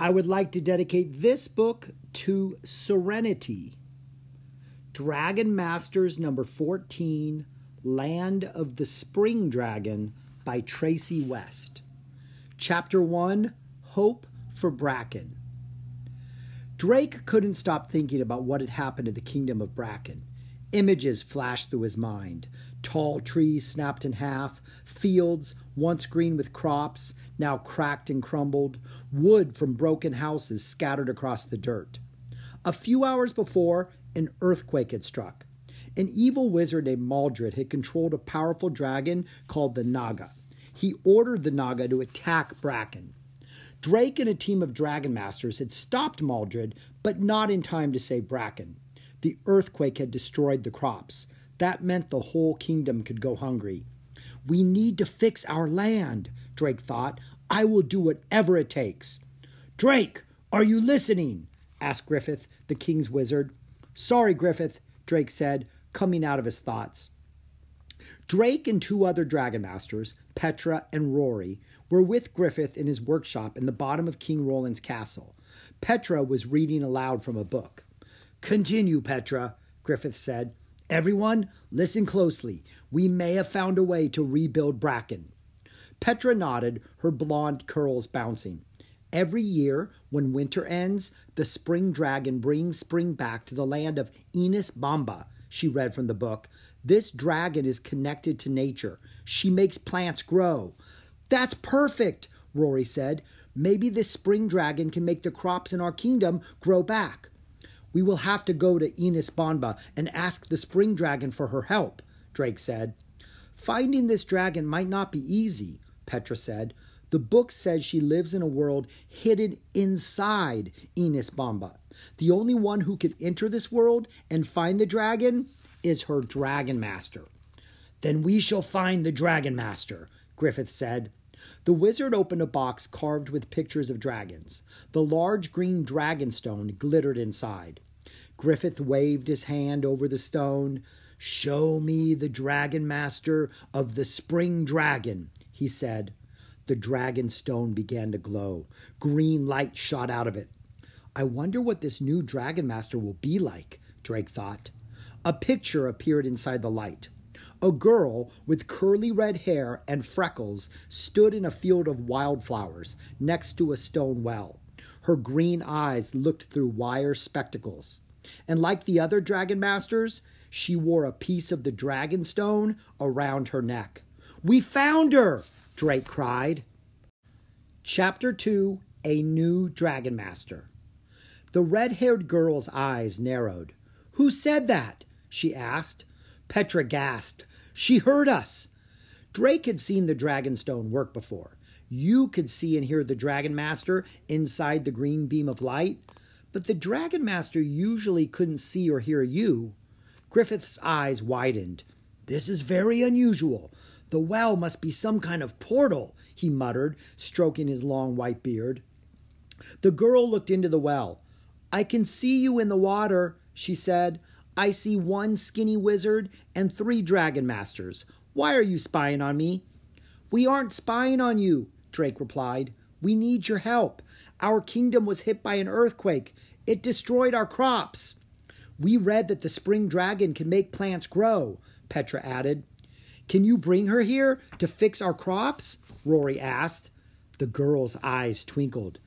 I would like to dedicate this book to Serenity. Dragon Masters number 14, Land of the Spring Dragon by Tracey West. Chapter 1 Hope for Bracken. Drake couldn't stop thinking about what had happened to the kingdom of Bracken. Images flashed through his mind tall trees snapped in half, fields, once green with crops, now cracked and crumbled, wood from broken houses scattered across the dirt. A few hours before, an earthquake had struck. An evil wizard named Maldred had controlled a powerful dragon called the Naga. He ordered the Naga to attack Bracken. Drake and a team of Dragon Masters had stopped Maldred, but not in time to save Bracken. The earthquake had destroyed the crops. That meant the whole kingdom could go hungry. We need to fix our land, Drake thought. I will do whatever it takes. Drake, are you listening? asked Griffith, the king's wizard. Sorry, Griffith, Drake said, coming out of his thoughts. Drake and two other Dragon Masters, Petra and Rori, were with Griffith in his workshop in the bottom of King Roland's castle. Petra was reading aloud from a book. Continue, Petra, Griffith said. Everyone, listen closely. We may have found a way to rebuild Bracken. Petra nodded, her blonde curls bouncing. Every year, when winter ends, the spring dragon brings spring back to the land of Enos Bamba, she read from the book. This dragon is connected to nature. She makes plants grow. That's perfect, Rori said. Maybe this spring dragon can make the crops in our kingdom grow back. We will have to go to Enos Bonba and ask the spring dragon for her help, Drake said. Finding this dragon might not be easy, Petra said. The book says she lives in a world hidden inside Enos Bonba. The only one who could enter this world and find the dragon is her dragon master. Then we shall find the dragon master, Griffith said. The wizard opened a box carved with pictures of dragons. The large green dragon stone glittered inside. Griffith waved his hand over the stone. Show me the dragon master of the spring dragon, he said. The dragon stone began to glow. Green light shot out of it. I wonder what this new dragon master will be like, Drake thought. A picture appeared inside the light. A girl with curly red hair and freckles stood in a field of wildflowers next to a stone well. Her green eyes looked through wire spectacles. And like the other dragon masters, she wore a piece of the dragon stone around her neck. We found her! Drake cried. Chapter 2 A New Dragon Master. The red haired girl's eyes narrowed. Who said that? she asked. Petra gasped. She heard us. Drake had seen the Dragonstone work before. You could see and hear the Dragon Master inside the green beam of light, but the Dragon Master usually couldn't see or hear you. Griffith's eyes widened. This is very unusual. The well must be some kind of portal, he muttered, stroking his long white beard. The girl looked into the well. I can see you in the water, she said. I see one skinny wizard and three dragon masters. Why are you spying on me? We aren't spying on you, Drake replied. We need your help. Our kingdom was hit by an earthquake. It destroyed our crops. We read that the spring dragon can make plants grow, Petra added. Can you bring her here to fix our crops? Rori asked. The girl's eyes twinkled.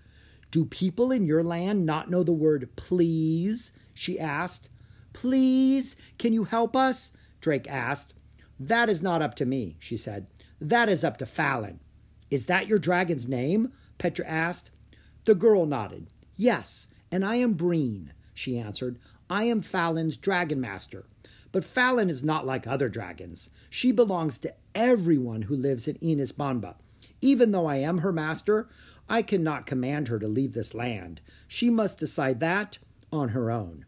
Do people in your land not know the word please? she asked. Please, can you help us? Drake asked. That is not up to me, she said. That is up to Fallon. Is that your dragon's name? Petra asked. The girl nodded. Yes, and I am Breen, she answered. I am Fallon's dragon master. But Fallon is not like other dragons. She belongs to everyone who lives in Bonba. Even though I am her master, I cannot command her to leave this land. She must decide that on her own.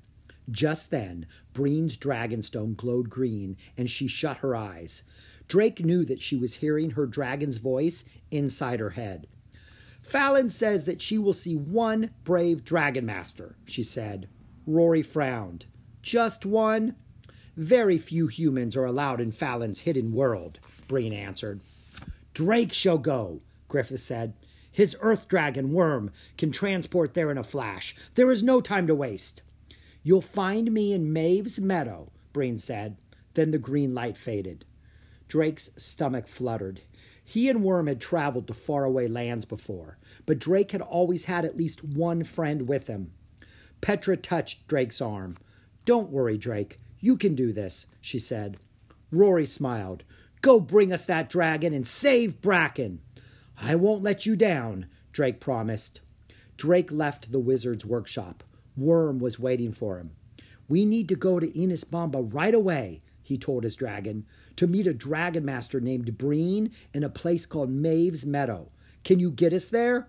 Just then, Breen's dragonstone glowed green, and she shut her eyes. Drake knew that she was hearing her dragon's voice inside her head. Fallon says that she will see one brave dragon master, she said. Rori frowned. Just one? Very few humans are allowed in Fallon's hidden world, Breen answered. Drake shall go, Griffith said. His earth dragon, Worm, can transport there in a flash. There is no time to waste. You'll find me in Maeve's meadow, Breen said. Then the green light faded. Drake's stomach fluttered. He and Worm had traveled to faraway lands before, but Drake had always had at least one friend with him. Petra touched Drake's arm. Don't worry, Drake. You can do this, she said. Rori smiled. Go bring us that dragon and save Bracken. I won't let you down, Drake promised. Drake left the wizard's workshop. Worm was waiting for him. We need to go to Enos Bamba right away, he told his dragon, to meet a dragon master named Breen in a place called Maeve's Meadow. Can you get us there?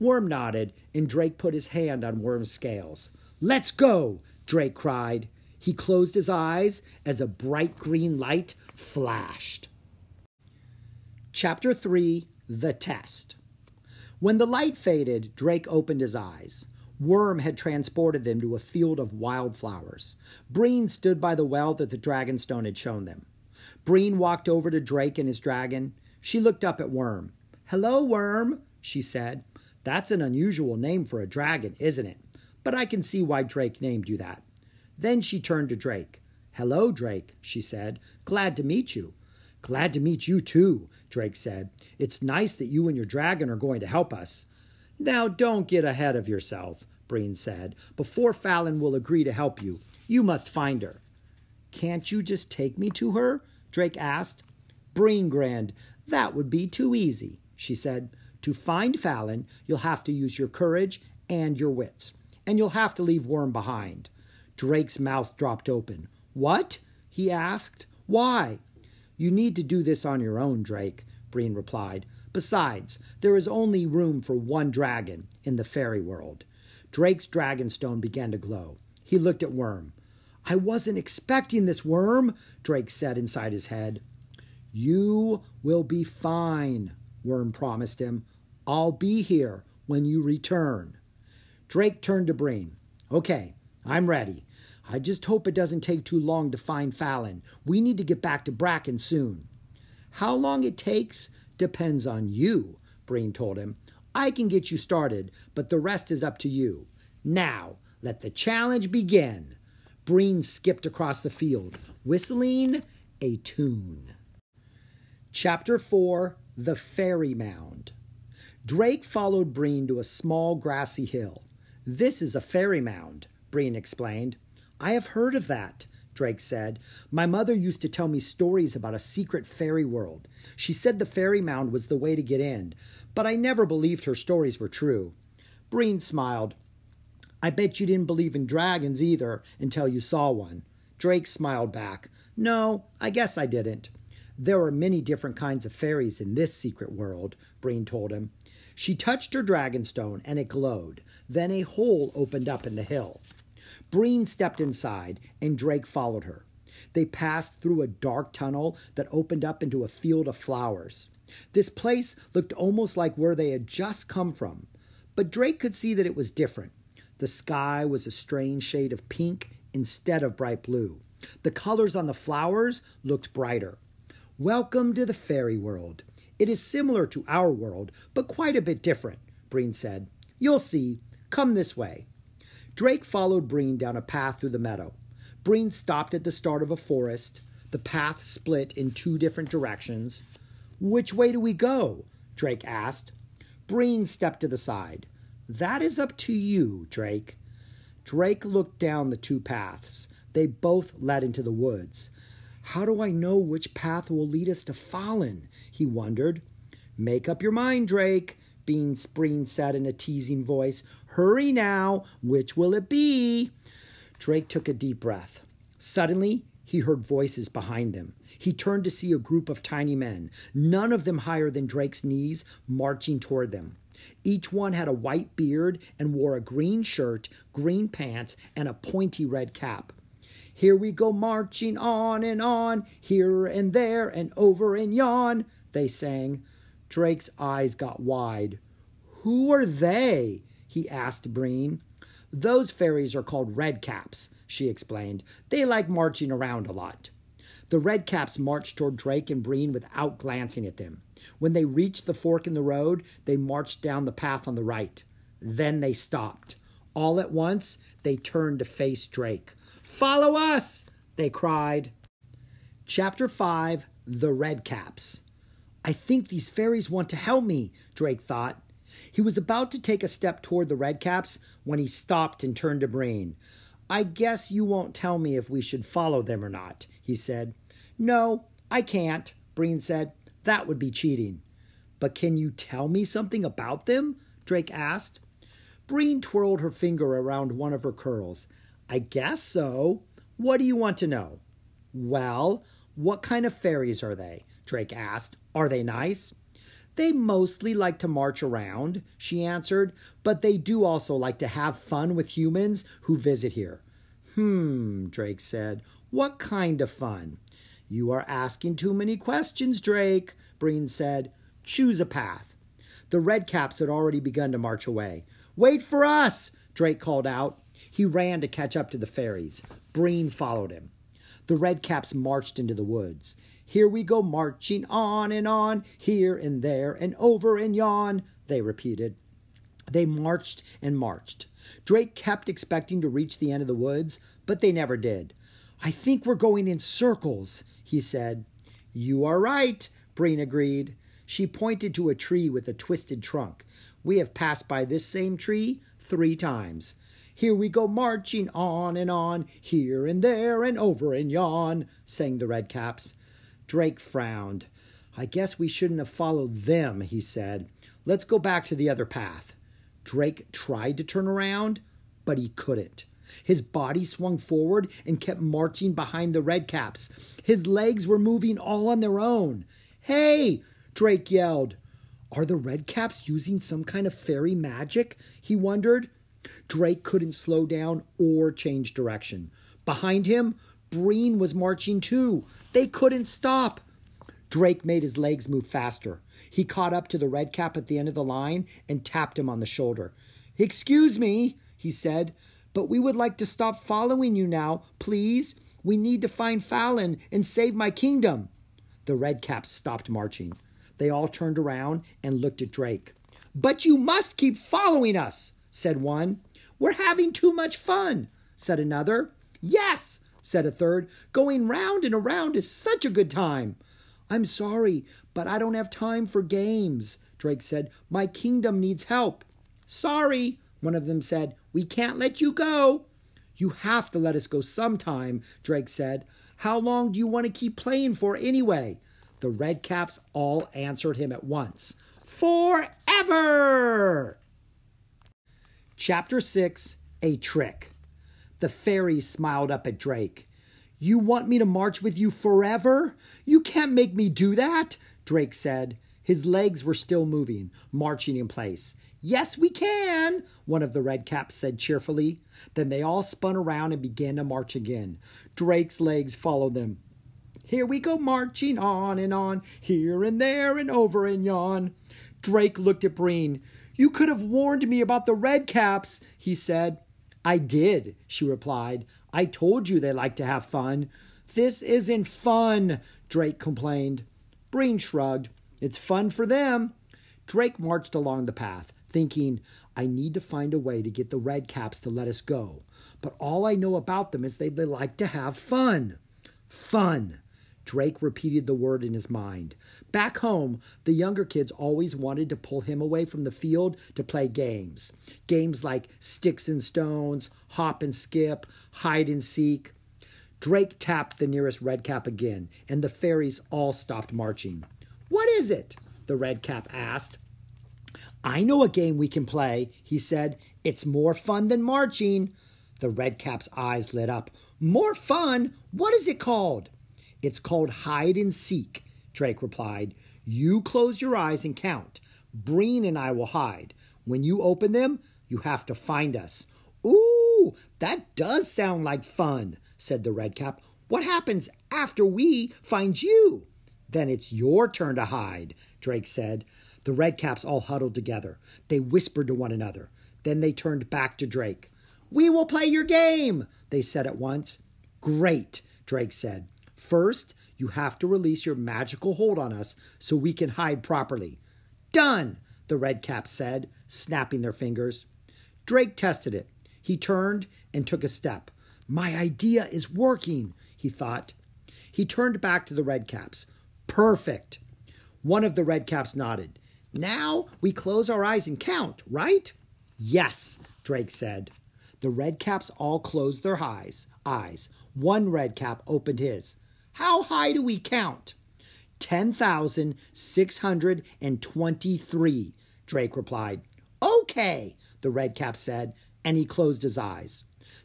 Worm nodded, and Drake put his hand on Worm's scales. Let's go, Drake cried. He closed his eyes as a bright green light flashed. Chapter 3 The Test When the light faded, Drake opened his eyes. Worm had transported them to a field of wildflowers. Breen stood by the well that the Dragonstone had shown them. Breen walked over to Drake and his dragon. She looked up at Worm. Hello, Worm, she said. That's an unusual name for a dragon, isn't it? But I can see why Drake named you that. Then she turned to Drake. Hello, Drake, she said. Glad to meet you. Glad to meet you too, Drake said. It's nice that you and your dragon are going to help us. Now, don't get ahead of yourself, Breen said. Before Fallon will agree to help you, you must find her. Can't you just take me to her? Drake asked. Breen grinned. That would be too easy, she said. To find Fallon, you'll have to use your courage and your wits, and you'll have to leave Worm behind. Drake's mouth dropped open. What? he asked. Why? You need to do this on your own, Drake, Breen replied. Besides, there is only room for one dragon in the fairy world. Drake's dragonstone began to glow. He looked at Worm. I wasn't expecting this, Worm, Drake said inside his head. You will be fine, Worm promised him. I'll be here when you return. Drake turned to Breen. Okay, I'm ready. I just hope it doesn't take too long to find Fallon. We need to get back to Bracken soon. How long it takes depends on you, Breen told him. I can get you started, but the rest is up to you. Now, let the challenge begin. Breen skipped across the field, whistling a tune. Chapter 4 The Fairy Mound. Drake followed Breen to a small grassy hill. This is a fairy mound, Breen explained. I have heard of that, Drake said. My mother used to tell me stories about a secret fairy world. She said the fairy mound was the way to get in, but I never believed her stories were true. Breen smiled. I bet you didn't believe in dragons either until you saw one. Drake smiled back. No, I guess I didn't. There are many different kinds of fairies in this secret world, Breen told him. She touched her dragonstone and it glowed. Then a hole opened up in the hill. Breen stepped inside and Drake followed her. They passed through a dark tunnel that opened up into a field of flowers. This place looked almost like where they had just come from, but Drake could see that it was different. The sky was a strange shade of pink instead of bright blue. The colors on the flowers looked brighter. Welcome to the fairy world. It is similar to our world, but quite a bit different, Breen said. You'll see. Come this way. Drake followed Breen down a path through the meadow. Breen stopped at the start of a forest. The path split in two different directions. Which way do we go? Drake asked. Breen stepped to the side. That is up to you, Drake. Drake looked down the two paths. They both led into the woods. How do I know which path will lead us to Fallon? he wondered. Make up your mind, Drake, Bean Breen said in a teasing voice. Hurry now, which will it be? Drake took a deep breath. Suddenly, he heard voices behind them. He turned to see a group of tiny men, none of them higher than Drake's knees, marching toward them. Each one had a white beard and wore a green shirt, green pants, and a pointy red cap. Here we go marching on and on, here and there and over and yon, they sang. Drake's eyes got wide. Who are they? He asked Breen. Those fairies are called redcaps, she explained. They like marching around a lot. The redcaps marched toward Drake and Breen without glancing at them. When they reached the fork in the road, they marched down the path on the right. Then they stopped. All at once, they turned to face Drake. Follow us! they cried. Chapter 5 The Redcaps. I think these fairies want to help me, Drake thought. He was about to take a step toward the Redcaps when he stopped and turned to Breen. I guess you won't tell me if we should follow them or not, he said. No, I can't, Breen said. That would be cheating. But can you tell me something about them? Drake asked. Breen twirled her finger around one of her curls. I guess so. What do you want to know? Well, what kind of fairies are they? Drake asked. Are they nice? They mostly like to march around, she answered, but they do also like to have fun with humans who visit here. Hmm, Drake said. What kind of fun? You are asking too many questions, Drake, Breen said. Choose a path. The redcaps had already begun to march away. Wait for us, Drake called out. He ran to catch up to the fairies. Breen followed him. The redcaps marched into the woods. Here we go marching on and on, here and there and over and yon, they repeated. They marched and marched. Drake kept expecting to reach the end of the woods, but they never did. I think we're going in circles, he said. You are right, Breen agreed. She pointed to a tree with a twisted trunk. We have passed by this same tree three times. Here we go marching on and on, here and there and over and yon, sang the redcaps. Drake frowned. I guess we shouldn't have followed them, he said. Let's go back to the other path. Drake tried to turn around, but he couldn't. His body swung forward and kept marching behind the redcaps. His legs were moving all on their own. Hey! Drake yelled. Are the redcaps using some kind of fairy magic? He wondered. Drake couldn't slow down or change direction. Behind him, Breen was marching too. They couldn't stop. Drake made his legs move faster. He caught up to the red cap at the end of the line and tapped him on the shoulder. Excuse me, he said, but we would like to stop following you now, please. We need to find Fallon and save my kingdom. The red caps stopped marching. They all turned around and looked at Drake. But you must keep following us, said one. We're having too much fun, said another. Yes, said a third. Going round and around is such a good time. I'm sorry, but I don't have time for games, Drake said. My kingdom needs help. Sorry, one of them said. We can't let you go. You have to let us go sometime, Drake said. How long do you want to keep playing for anyway? The redcaps all answered him at once. Forever! Chapter 6 A Trick. The fairy smiled up at Drake. You want me to march with you forever? You can't make me do that, Drake said. His legs were still moving, marching in place. Yes, we can, one of the redcaps said cheerfully. Then they all spun around and began to march again. Drake's legs followed them. Here we go marching on and on, here and there and over and yon. Drake looked at Breen. You could have warned me about the red caps, he said. I did, she replied. I told you they like to have fun. This isn't fun, Drake complained. Breen shrugged. It's fun for them. Drake marched along the path, thinking, I need to find a way to get the red caps to let us go. But all I know about them is they, they like to have fun. Fun. Drake repeated the word in his mind. Back home, the younger kids always wanted to pull him away from the field to play games. Games like sticks and stones, hop and skip, hide and seek. Drake tapped the nearest redcap again, and the fairies all stopped marching. What is it? the redcap asked. I know a game we can play, he said. It's more fun than marching. The redcap's eyes lit up. More fun? What is it called? It's called hide and seek, Drake replied. You close your eyes and count. Breen and I will hide. When you open them, you have to find us. Ooh, that does sound like fun, said the redcap. What happens after we find you? Then it's your turn to hide, Drake said. The redcaps all huddled together. They whispered to one another. Then they turned back to Drake. We will play your game, they said at once. Great, Drake said. First, you have to release your magical hold on us so we can hide properly. Done, the redcaps said, snapping their fingers. Drake tested it. He turned and took a step. My idea is working, he thought. He turned back to the redcaps. Perfect. One of the redcaps nodded. Now we close our eyes and count, right? Yes, Drake said. The redcaps all closed their eyes. Eyes. One redcap opened his. How high do we count? 10,623, Drake replied. Okay, the redcap said, and he closed his eyes.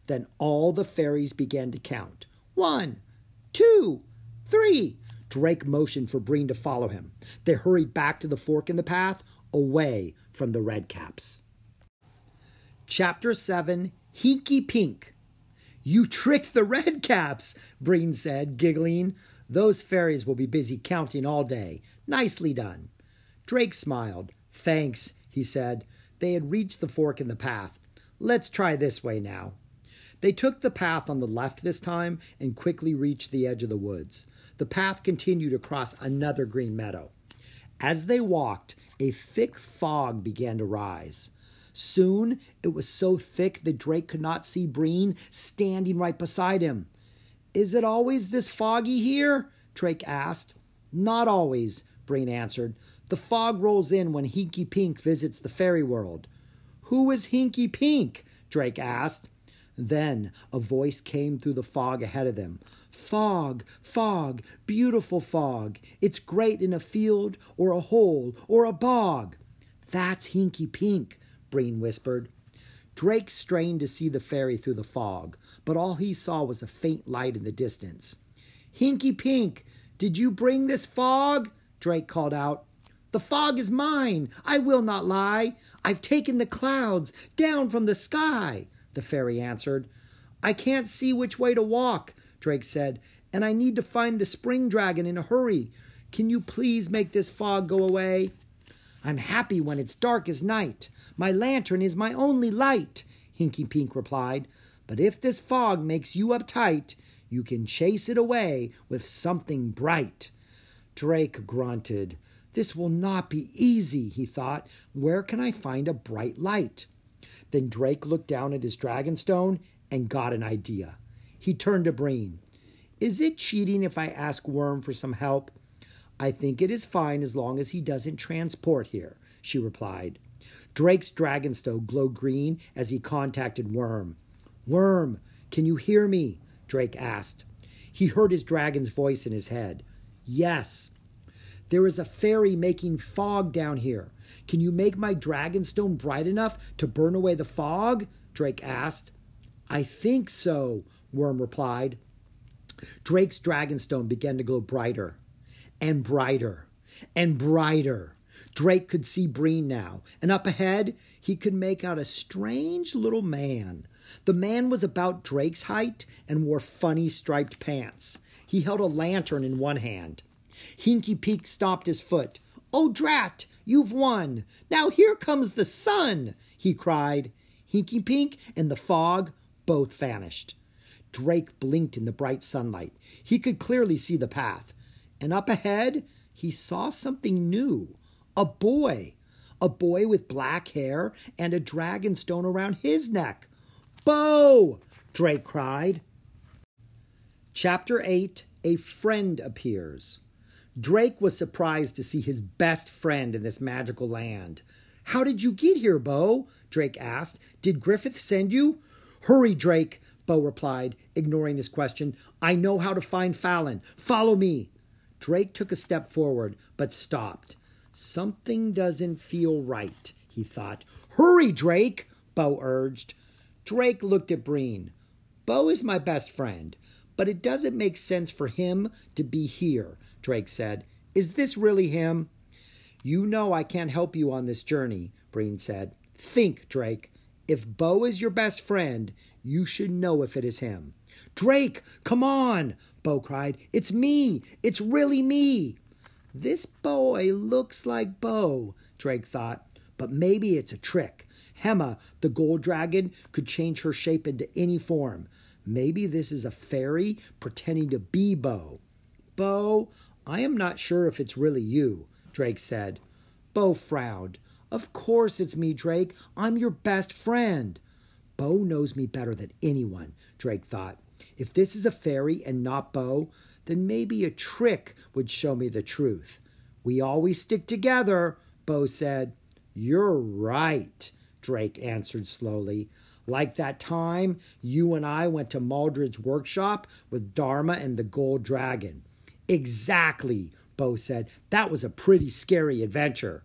Then all the fairies began to count. One, two, three. Drake motioned for Breen to follow him. They hurried back to the fork in the path, away from the redcaps. Chapter 7 Hinky Pink. You tricked the redcaps, Breen said, giggling. Those fairies will be busy counting all day. Nicely done. Drake smiled. Thanks, he said. They had reached the fork in the path. Let's try this way now. They took the path on the left this time and quickly reached the edge of the woods. The path continued across another green meadow. As they walked, a thick fog began to rise. Soon it was so thick that Drake could not see Breen standing right beside him. Is it always this foggy here? Drake asked. Not always, Breen answered. The fog rolls in when Hinky Pink visits the fairy world. Who is Hinky Pink? Drake asked. Then a voice came through the fog ahead of them. Fog, fog, beautiful fog. It's great in a field or a hole or a bog. That's Hinky Pink, Breen whispered. Drake strained to see the fairy through the fog, but all he saw was a faint light in the distance. Hinky Pink, did you bring this fog? Drake called out. The fog is mine. I will not lie. I've taken the clouds down from the sky the fairy answered. I can't see which way to walk, Drake said, and I need to find the spring dragon in a hurry. Can you please make this fog go away? I'm happy when it's dark as night. My lantern is my only light, Hinky Pink replied. But if this fog makes you uptight, you can chase it away with something bright. Drake grunted. This will not be easy, he thought. Where can I find a bright light? Then Drake looked down at his dragonstone and got an idea. He turned to Breen. Is it cheating if I ask Worm for some help? I think it is fine as long as he doesn't transport here, she replied. Drake's dragonstone glowed green as he contacted Worm. Worm, can you hear me? Drake asked. He heard his dragon's voice in his head. Yes. There is a fairy making fog down here. Can you make my dragonstone bright enough to burn away the fog? Drake asked. I think so, Worm replied. Drake's dragonstone began to glow brighter and brighter and brighter. Drake could see Breen now, and up ahead he could make out a strange little man. The man was about Drake's height and wore funny striped pants. He held a lantern in one hand. Hinky Pink stopped his foot. Oh, drat! You've won! Now here comes the sun! he cried. Hinky Pink and the fog both vanished. Drake blinked in the bright sunlight. He could clearly see the path. And up ahead, he saw something new a boy. A boy with black hair and a dragon stone around his neck. Bo! Drake cried. Chapter 8 A Friend Appears. Drake was surprised to see his best friend in this magical land. How did you get here, Bo? Drake asked. Did Griffith send you? Hurry, Drake, Bo replied, ignoring his question. I know how to find Fallon. Follow me. Drake took a step forward, but stopped. Something doesn't feel right, he thought. Hurry, Drake, Bo urged. Drake looked at Breen. Bo is my best friend, but it doesn't make sense for him to be here. Drake said. Is this really him? You know I can't help you on this journey, Breen said. Think, Drake. If Bo is your best friend, you should know if it is him. Drake, come on, Bo cried. It's me. It's really me. This boy looks like Bo, Drake thought, but maybe it's a trick. Hema, the gold dragon, could change her shape into any form. Maybe this is a fairy pretending to be Bo. Bo, I am not sure if it's really you, Drake said. Bo frowned. Of course it's me, Drake. I'm your best friend. Bo knows me better than anyone, Drake thought. If this is a fairy and not Bo, then maybe a trick would show me the truth. We always stick together, Bo said. You're right, Drake answered slowly. Like that time you and I went to Maldred's workshop with Dharma and the gold dragon. Exactly, Bo said. That was a pretty scary adventure.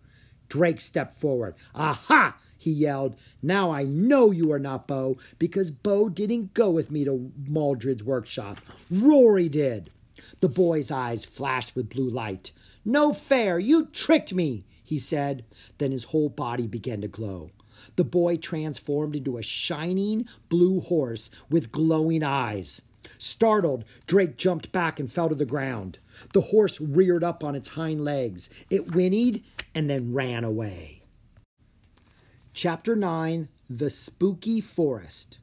Drake stepped forward. Aha! He yelled. Now I know you are not Bo, because Bo didn't go with me to Maldred's workshop. Rori did. The boy's eyes flashed with blue light. No fair! You tricked me! he said. Then his whole body began to glow. The boy transformed into a shining blue horse with glowing eyes. Startled, Drake jumped back and fell to the ground. The horse reared up on its hind legs. It whinnied and then ran away. Chapter 9 The Spooky Forest.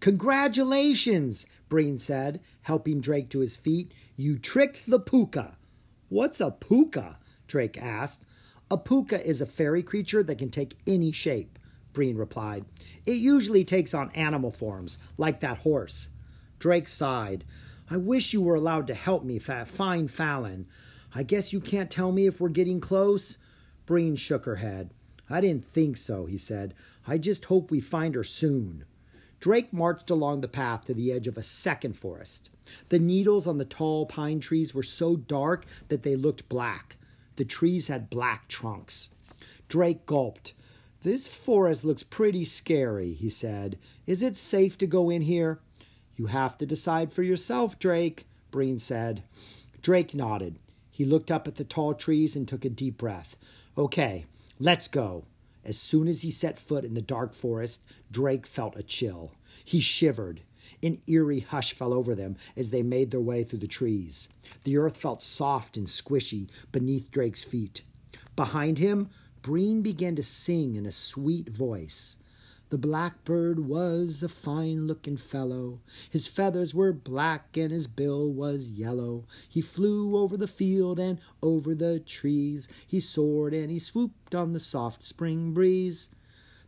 Congratulations, Breen said, helping Drake to his feet. You tricked the puka. What's a puka? Drake asked. A puka is a fairy creature that can take any shape, Breen replied. It usually takes on animal forms, like that horse. Drake sighed. I wish you were allowed to help me find Fallon. I guess you can't tell me if we're getting close? Breen shook her head. I didn't think so, he said. I just hope we find her soon. Drake marched along the path to the edge of a second forest. The needles on the tall pine trees were so dark that they looked black. The trees had black trunks. Drake gulped. This forest looks pretty scary, he said. Is it safe to go in here? You have to decide for yourself, Drake, Breen said. Drake nodded. He looked up at the tall trees and took a deep breath. Okay, let's go. As soon as he set foot in the dark forest, Drake felt a chill. He shivered. An eerie hush fell over them as they made their way through the trees. The earth felt soft and squishy beneath Drake's feet. Behind him, Breen began to sing in a sweet voice. The blackbird was a fine looking fellow. His feathers were black and his bill was yellow. He flew over the field and over the trees. He soared and he swooped on the soft spring breeze.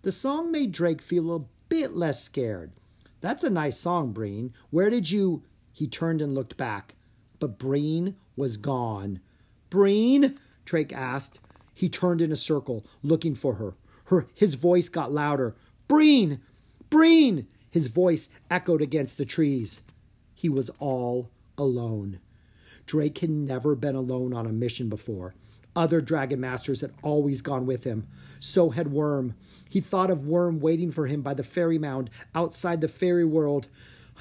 The song made Drake feel a bit less scared. That's a nice song, Breen. Where did you. He turned and looked back, but Breen was gone. Breen? Drake asked. He turned in a circle, looking for her. Her his voice got louder. Breen! Breen! His voice echoed against the trees. He was all alone. Drake had never been alone on a mission before. Other Dragon Masters had always gone with him. So had Worm. He thought of Worm waiting for him by the fairy mound outside the fairy world.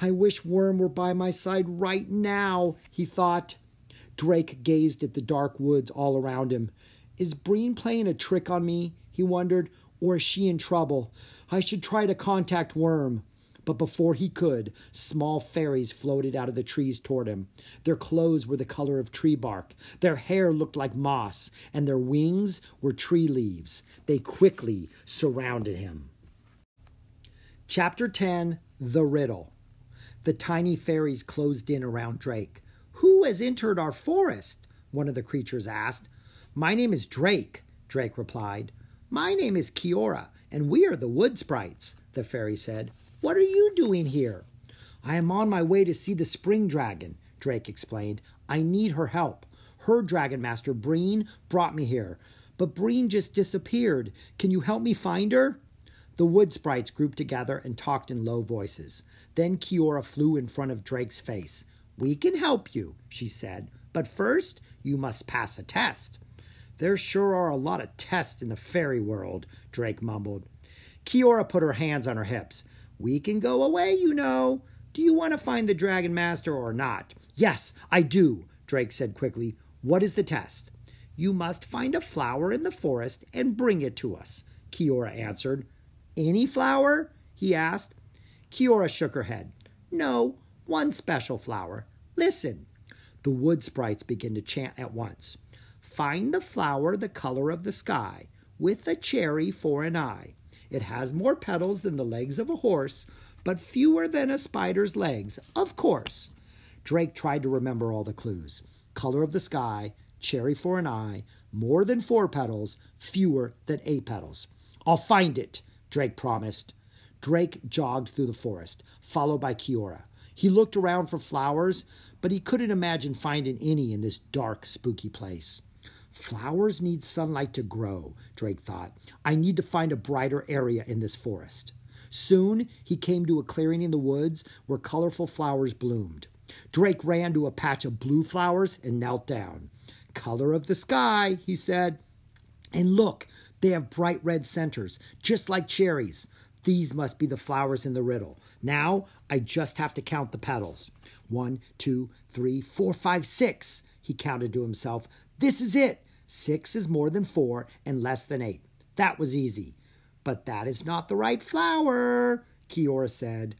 I wish Worm were by my side right now, he thought. Drake gazed at the dark woods all around him. Is Breen playing a trick on me? He wondered. Or is she in trouble? I should try to contact Worm. But before he could, small fairies floated out of the trees toward him. Their clothes were the color of tree bark, their hair looked like moss, and their wings were tree leaves. They quickly surrounded him. Chapter 10 The Riddle. The tiny fairies closed in around Drake. Who has entered our forest? One of the creatures asked. My name is Drake, Drake replied. My name is Kiora, and we are the wood sprites, the fairy said. What are you doing here? I am on my way to see the spring dragon, Drake explained. I need her help. Her dragon master, Breen, brought me here. But Breen just disappeared. Can you help me find her? The wood sprites grouped together and talked in low voices. Then Kiora flew in front of Drake's face. We can help you, she said. But first, you must pass a test. There sure are a lot of tests in the fairy world, Drake mumbled. Kiora put her hands on her hips. We can go away, you know. Do you want to find the Dragon Master or not? Yes, I do, Drake said quickly. What is the test? You must find a flower in the forest and bring it to us, Kiora answered. Any flower? he asked. Kiora shook her head. No, one special flower. Listen. The wood sprites began to chant at once. Find the flower the color of the sky, with a cherry for an eye. It has more petals than the legs of a horse, but fewer than a spider's legs, of course. Drake tried to remember all the clues. color of the sky, cherry for an eye, more than four petals, fewer than eight petals. I'll find it, Drake promised. Drake jogged through the forest, followed by Kiora. He looked around for flowers, but he couldn't imagine finding any in this dark, spooky place. Flowers need sunlight to grow, Drake thought. I need to find a brighter area in this forest. Soon he came to a clearing in the woods where colorful flowers bloomed. Drake ran to a patch of blue flowers and knelt down. Color of the sky, he said. And look, they have bright red centers, just like cherries. These must be the flowers in the riddle. Now I just have to count the petals. One, two, three, four, five, six, he counted to himself. This is it. Six is more than four and less than eight. That was easy. But that is not the right flower, Kiora said.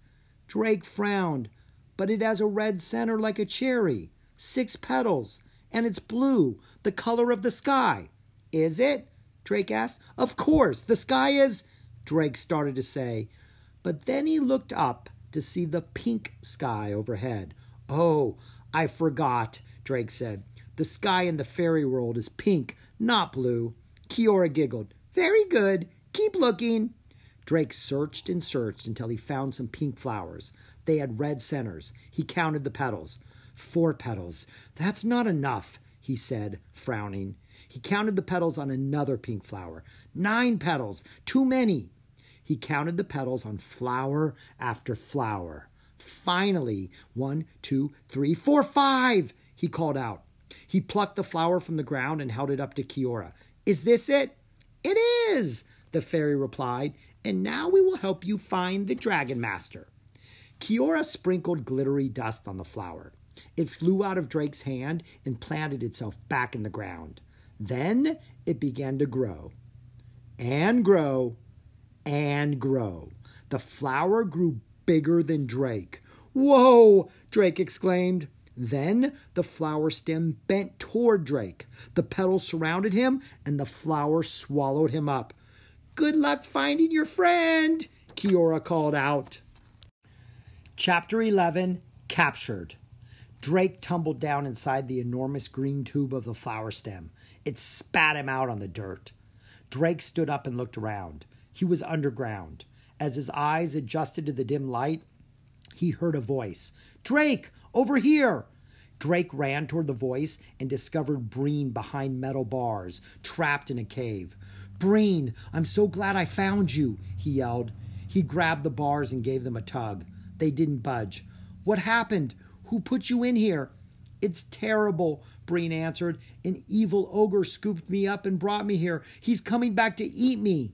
Drake frowned. But it has a red center like a cherry, six petals, and it's blue, the color of the sky. Is it? Drake asked. Of course, the sky is. Drake started to say, but then he looked up to see the pink sky overhead. Oh, I forgot, Drake said. The sky in the fairy world is pink, not blue. Kiora giggled. Very good. Keep looking. Drake searched and searched until he found some pink flowers. They had red centers. He counted the petals. Four petals. That's not enough, he said, frowning. He counted the petals on another pink flower. Nine petals. Too many. He counted the petals on flower after flower. Finally, one, two, three, four, five, he called out. He plucked the flower from the ground and held it up to Kiora. Is this it? It is, the fairy replied, and now we will help you find the Dragon Master. Kiora sprinkled glittery dust on the flower. It flew out of Drake's hand and planted itself back in the ground. Then it began to grow and grow and grow. The flower grew bigger than Drake. Whoa! Drake exclaimed. Then the flower stem bent toward Drake. The petals surrounded him, and the flower swallowed him up. Good luck finding your friend, Kiora called out. Chapter 11 Captured. Drake tumbled down inside the enormous green tube of the flower stem. It spat him out on the dirt. Drake stood up and looked around. He was underground. As his eyes adjusted to the dim light, he heard a voice Drake, over here! Drake ran toward the voice and discovered Breen behind metal bars, trapped in a cave. Breen, I'm so glad I found you, he yelled. He grabbed the bars and gave them a tug. They didn't budge. What happened? Who put you in here? It's terrible, Breen answered. An evil ogre scooped me up and brought me here. He's coming back to eat me.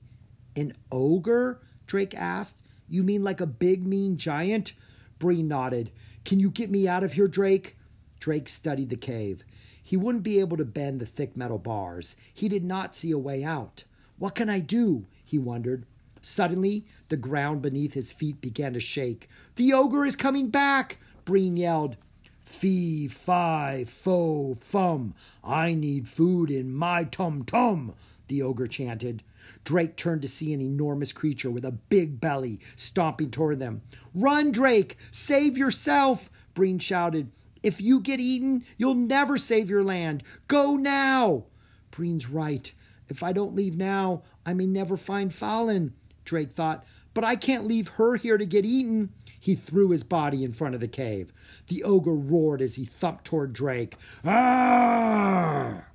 An ogre? Drake asked. You mean like a big, mean giant? Breen nodded. Can you get me out of here, Drake? Drake studied the cave. He wouldn't be able to bend the thick metal bars. He did not see a way out. What can I do? he wondered. Suddenly, the ground beneath his feet began to shake. The ogre is coming back! Breen yelled. Fee, fi, fo, fum. I need food in my tum tum, the ogre chanted. Drake turned to see an enormous creature with a big belly stomping toward them. Run, Drake! Save yourself! Breen shouted. If you get eaten, you'll never save your land. Go now! Breen's right. If I don't leave now, I may never find Fallon, Drake thought. But I can't leave her here to get eaten. He threw his body in front of the cave. The ogre roared as he thumped toward Drake. Ah!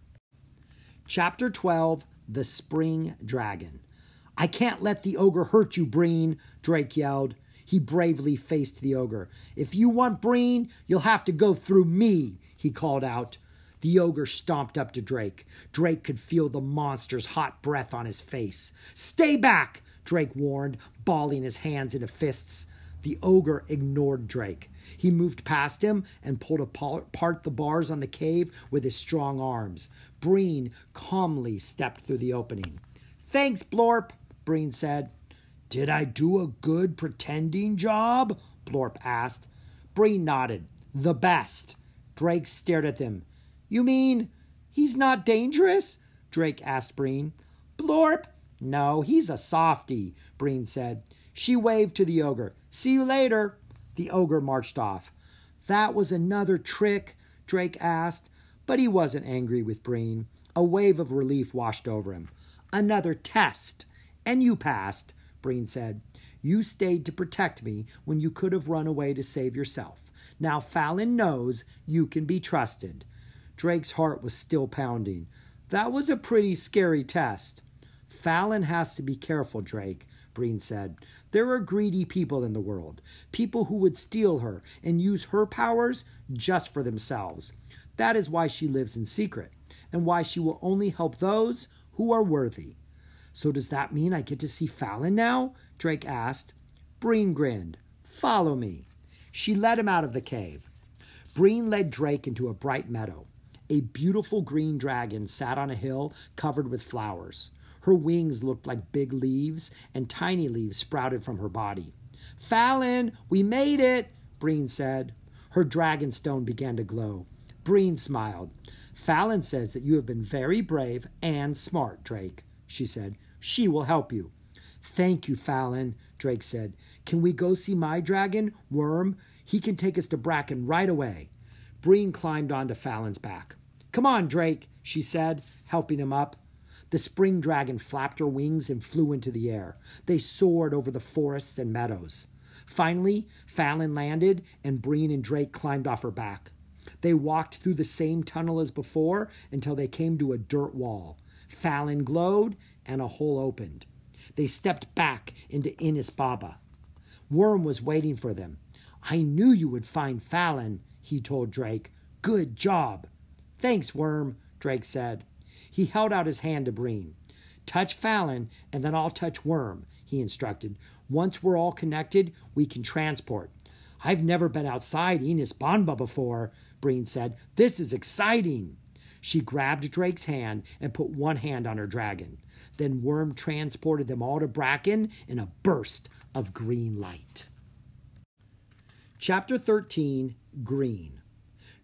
Chapter 12 The Spring Dragon. I can't let the ogre hurt you, Breen, Drake yelled. He bravely faced the ogre. If you want Breen, you'll have to go through me, he called out. The ogre stomped up to Drake. Drake could feel the monster's hot breath on his face. Stay back, Drake warned, balling his hands into fists. The ogre ignored Drake. He moved past him and pulled apart the bars on the cave with his strong arms. Breen calmly stepped through the opening. Thanks, Blorp, Breen said. Did I do a good pretending job? Blorp asked. Breen nodded. The best. Drake stared at them. You mean he's not dangerous? Drake asked Breen. Blorp. No, he's a softy, Breen said. She waved to the ogre. See you later. The ogre marched off. That was another trick, Drake asked. But he wasn't angry with Breen. A wave of relief washed over him. Another test. And you passed, Breen said. You stayed to protect me when you could have run away to save yourself. Now Fallon knows you can be trusted. Drake's heart was still pounding. That was a pretty scary test. Fallon has to be careful, Drake, Breen said. There are greedy people in the world, people who would steal her and use her powers just for themselves. That is why she lives in secret, and why she will only help those who are worthy. So does that mean I get to see Fallon now? Drake asked. Breen grinned. Follow me. She led him out of the cave. Breen led Drake into a bright meadow. A beautiful green dragon sat on a hill covered with flowers. Her wings looked like big leaves, and tiny leaves sprouted from her body. Fallon, we made it, Breen said. Her dragon stone began to glow. Breen smiled. Fallon says that you have been very brave and smart, Drake, she said. She will help you. Thank you, Fallon, Drake said. Can we go see my dragon, Worm? He can take us to Bracken right away. Breen climbed onto Fallon's back. Come on, Drake, she said, helping him up. The spring dragon flapped her wings and flew into the air. They soared over the forests and meadows. Finally, Fallon landed, and Breen and Drake climbed off her back. They walked through the same tunnel as before until they came to a dirt wall. Fallon glowed, and a hole opened. They stepped back into Inis Banba. Worm was waiting for them. I knew you would find Fallon, he told Drake. Good job. Thanks, Worm, Drake said. He held out his hand to Breen. Touch Fallon, and then I'll touch Worm, he instructed. Once we're all connected, we can transport. I've never been outside Banba before, Breen said. This is exciting. She grabbed Drake's hand and put one hand on her dragon. Then Worm transported them all to Bracken in a burst of green light. Chapter 13 Green.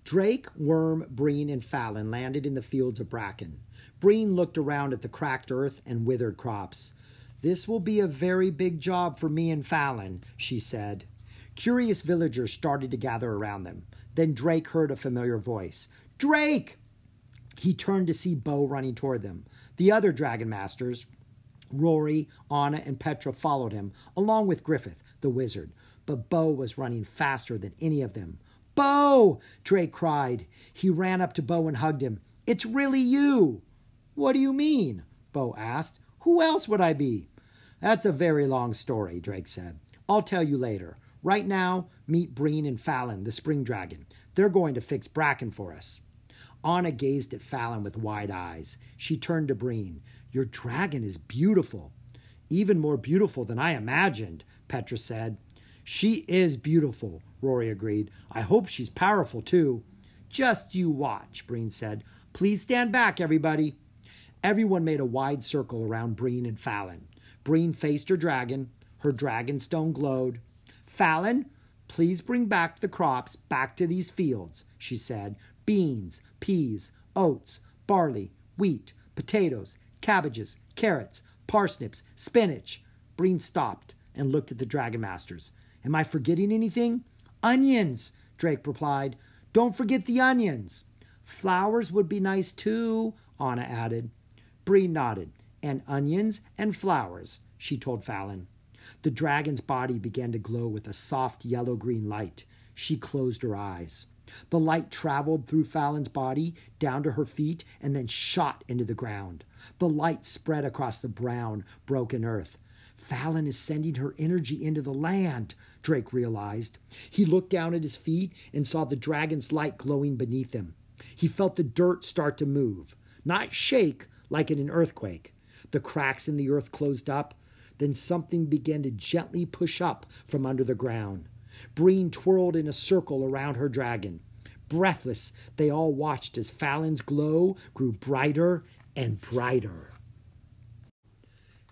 Drake, Worm, Breen, and Fallon landed in the fields of Bracken. Breen looked around at the cracked earth and withered crops. This will be a very big job for me and Fallon, she said. Curious villagers started to gather around them. Then Drake heard a familiar voice. Drake! He turned to see Bo running toward them. The other Dragon Masters, Rori, Anna, and Petra, followed him, along with Griffith, the wizard. But Bo was running faster than any of them. Bo! Drake cried. He ran up to Bo and hugged him. It's really you! What do you mean? Bo asked. Who else would I be? That's a very long story, Drake said. I'll tell you later. Right now, meet Breen and Fallon, the spring dragon. They're going to fix Bracken for us. Anna gazed at Fallon with wide eyes. She turned to Breen. Your dragon is beautiful. Even more beautiful than I imagined, Petra said. She is beautiful, Rori agreed. I hope she's powerful too. Just you watch, Breen said. Please stand back, everybody. Everyone made a wide circle around Breen and Fallon. Breen faced her dragon. Her dragon stone glowed. Fallon, please bring back the crops back to these fields, she said. Beans, peas, oats, barley, wheat, potatoes, cabbages, carrots, parsnips, spinach. Breen stopped and looked at the Dragon Masters. Am I forgetting anything? Onions, Drake replied. Don't forget the onions. Flowers would be nice too, Anna added. Breen nodded. And onions and flowers, she told Fallon. The dragon's body began to glow with a soft yellow green light. She closed her eyes. The light traveled through Fallon's body down to her feet and then shot into the ground. The light spread across the brown, broken earth. Fallon is sending her energy into the land, Drake realized. He looked down at his feet and saw the dragon's light glowing beneath him. He felt the dirt start to move, not shake like in an earthquake. The cracks in the earth closed up. Then something began to gently push up from under the ground. Breen twirled in a circle around her dragon. Breathless, they all watched as Fallon's glow grew brighter and brighter.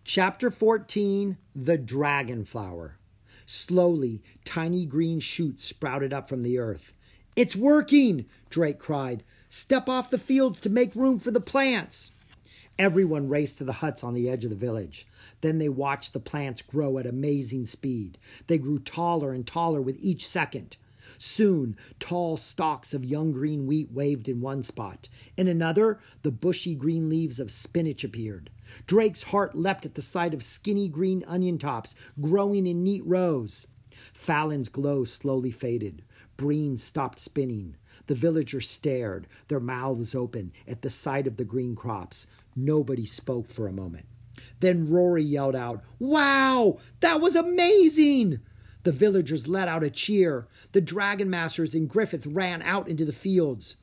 Chapter 14 The Dragon Flower. Slowly, tiny green shoots sprouted up from the earth. It's working! Drake cried. Step off the fields to make room for the plants. Everyone raced to the huts on the edge of the village. Then they watched the plants grow at amazing speed. They grew taller and taller with each second. Soon, tall stalks of young green wheat waved in one spot. In another, the bushy green leaves of spinach appeared. Drake's heart leapt at the sight of skinny green onion tops growing in neat rows. Fallon's glow slowly faded. Breen stopped spinning. The villagers stared, their mouths open, at the sight of the green crops. Nobody spoke for a moment. Then Rori yelled out, Wow! That was amazing! The villagers let out a cheer. The dragon masters and Griffith ran out into the fields.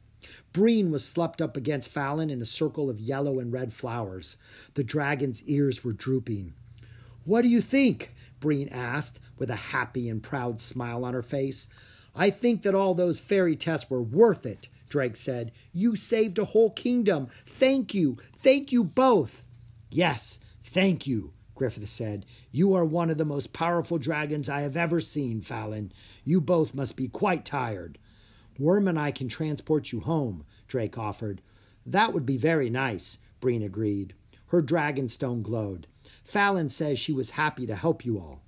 Breen was slumped up against Fallon in a circle of yellow and red flowers. The dragon's ears were drooping. What do you think? Breen asked, with a happy and proud smile on her face. I think that all those fairy tests were worth it, Drake said. You saved a whole kingdom. Thank you. Thank you both. Yes, thank you, Griffith said. You are one of the most powerful dragons I have ever seen, Fallon. You both must be quite tired. Worm and I can transport you home, Drake offered. That would be very nice, Breen agreed. Her dragonstone glowed. Fallon says she was happy to help you all.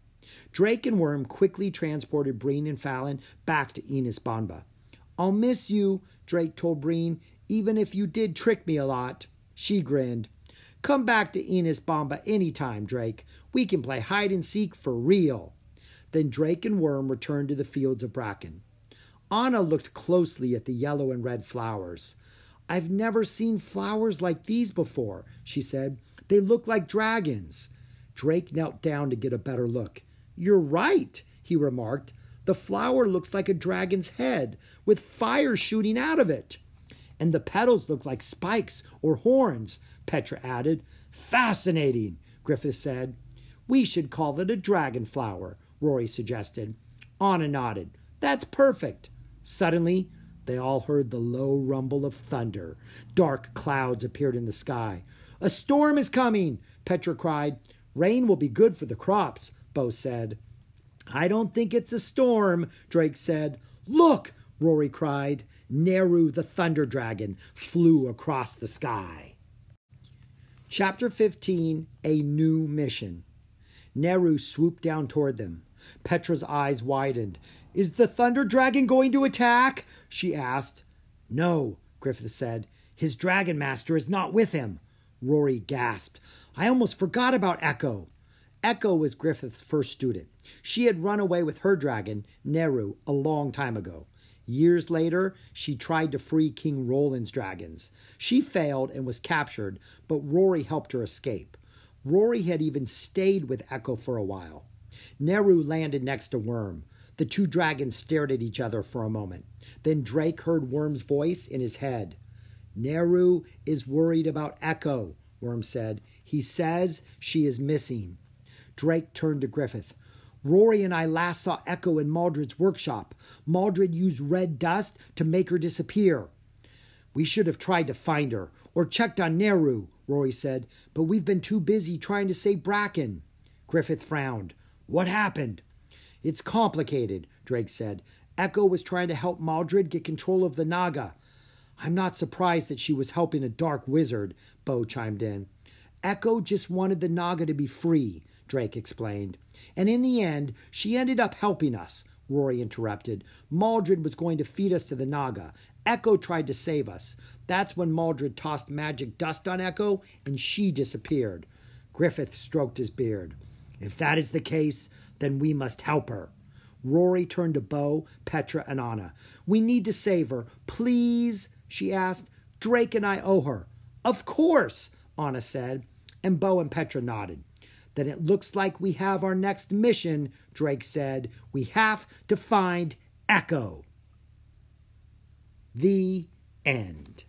Drake and Worm quickly transported Breen and Fallon back to Inis Banba. I'll miss you, Drake told Breen, even if you did trick me a lot. She grinned. Come back to Inis Banba any time, Drake. We can play hide and seek for real. Then Drake and Worm returned to the fields of bracken. Anna looked closely at the yellow and red flowers. I've never seen flowers like these before, she said. They look like dragons. Drake knelt down to get a better look. You're right, he remarked. The flower looks like a dragon's head, with fire shooting out of it. And the petals look like spikes or horns, Petra added. Fascinating, Griffith said. We should call it a dragon flower, Rori suggested. Anna nodded. That's perfect. Suddenly, they all heard the low rumble of thunder. Dark clouds appeared in the sky. A storm is coming, Petra cried. Rain will be good for the crops, Bo said. I don't think it's a storm, Drake said. Look, Rori cried. Neru the Thunder Dragon flew across the sky. Chapter 15 A New Mission. Neru swooped down toward them. Petra's eyes widened. Is the Thunder Dragon going to attack? she asked. No, Griffith said. His Dragon Master is not with him. Rori gasped. I almost forgot about Echo. Echo was Griffith's first student. She had run away with her dragon, Neru, a long time ago. Years later, she tried to free King Roland's dragons. She failed and was captured, but Rori helped her escape. Rori had even stayed with Echo for a while. Neru landed next to Worm. The two dragons stared at each other for a moment. Then Drake heard Worm's voice in his head. Neru is worried about Echo, Worm said. He says she is missing. Drake turned to Griffith. Rori and I last saw Echo in Maldred's workshop. Maldred used red dust to make her disappear. We should have tried to find her, or checked on Neru, Rori said, but we've been too busy trying to save Bracken. Griffith frowned. What happened? It's complicated, Drake said. Echo was trying to help Maldred get control of the Naga. I'm not surprised that she was helping a dark wizard, Bo chimed in. Echo just wanted the Naga to be free. Drake explained. And in the end, she ended up helping us, Rori interrupted. Maldred was going to feed us to the Naga. Echo tried to save us. That's when Maldred tossed magic dust on Echo and she disappeared. Griffith stroked his beard. If that is the case, then we must help her. Rori turned to Bo, Petra, and Anna. We need to save her. Please, she asked. Drake and I owe her. Of course, Anna said, and Bo and Petra nodded. Then it looks like we have our next mission, Drake said. We have to find Echo. The end.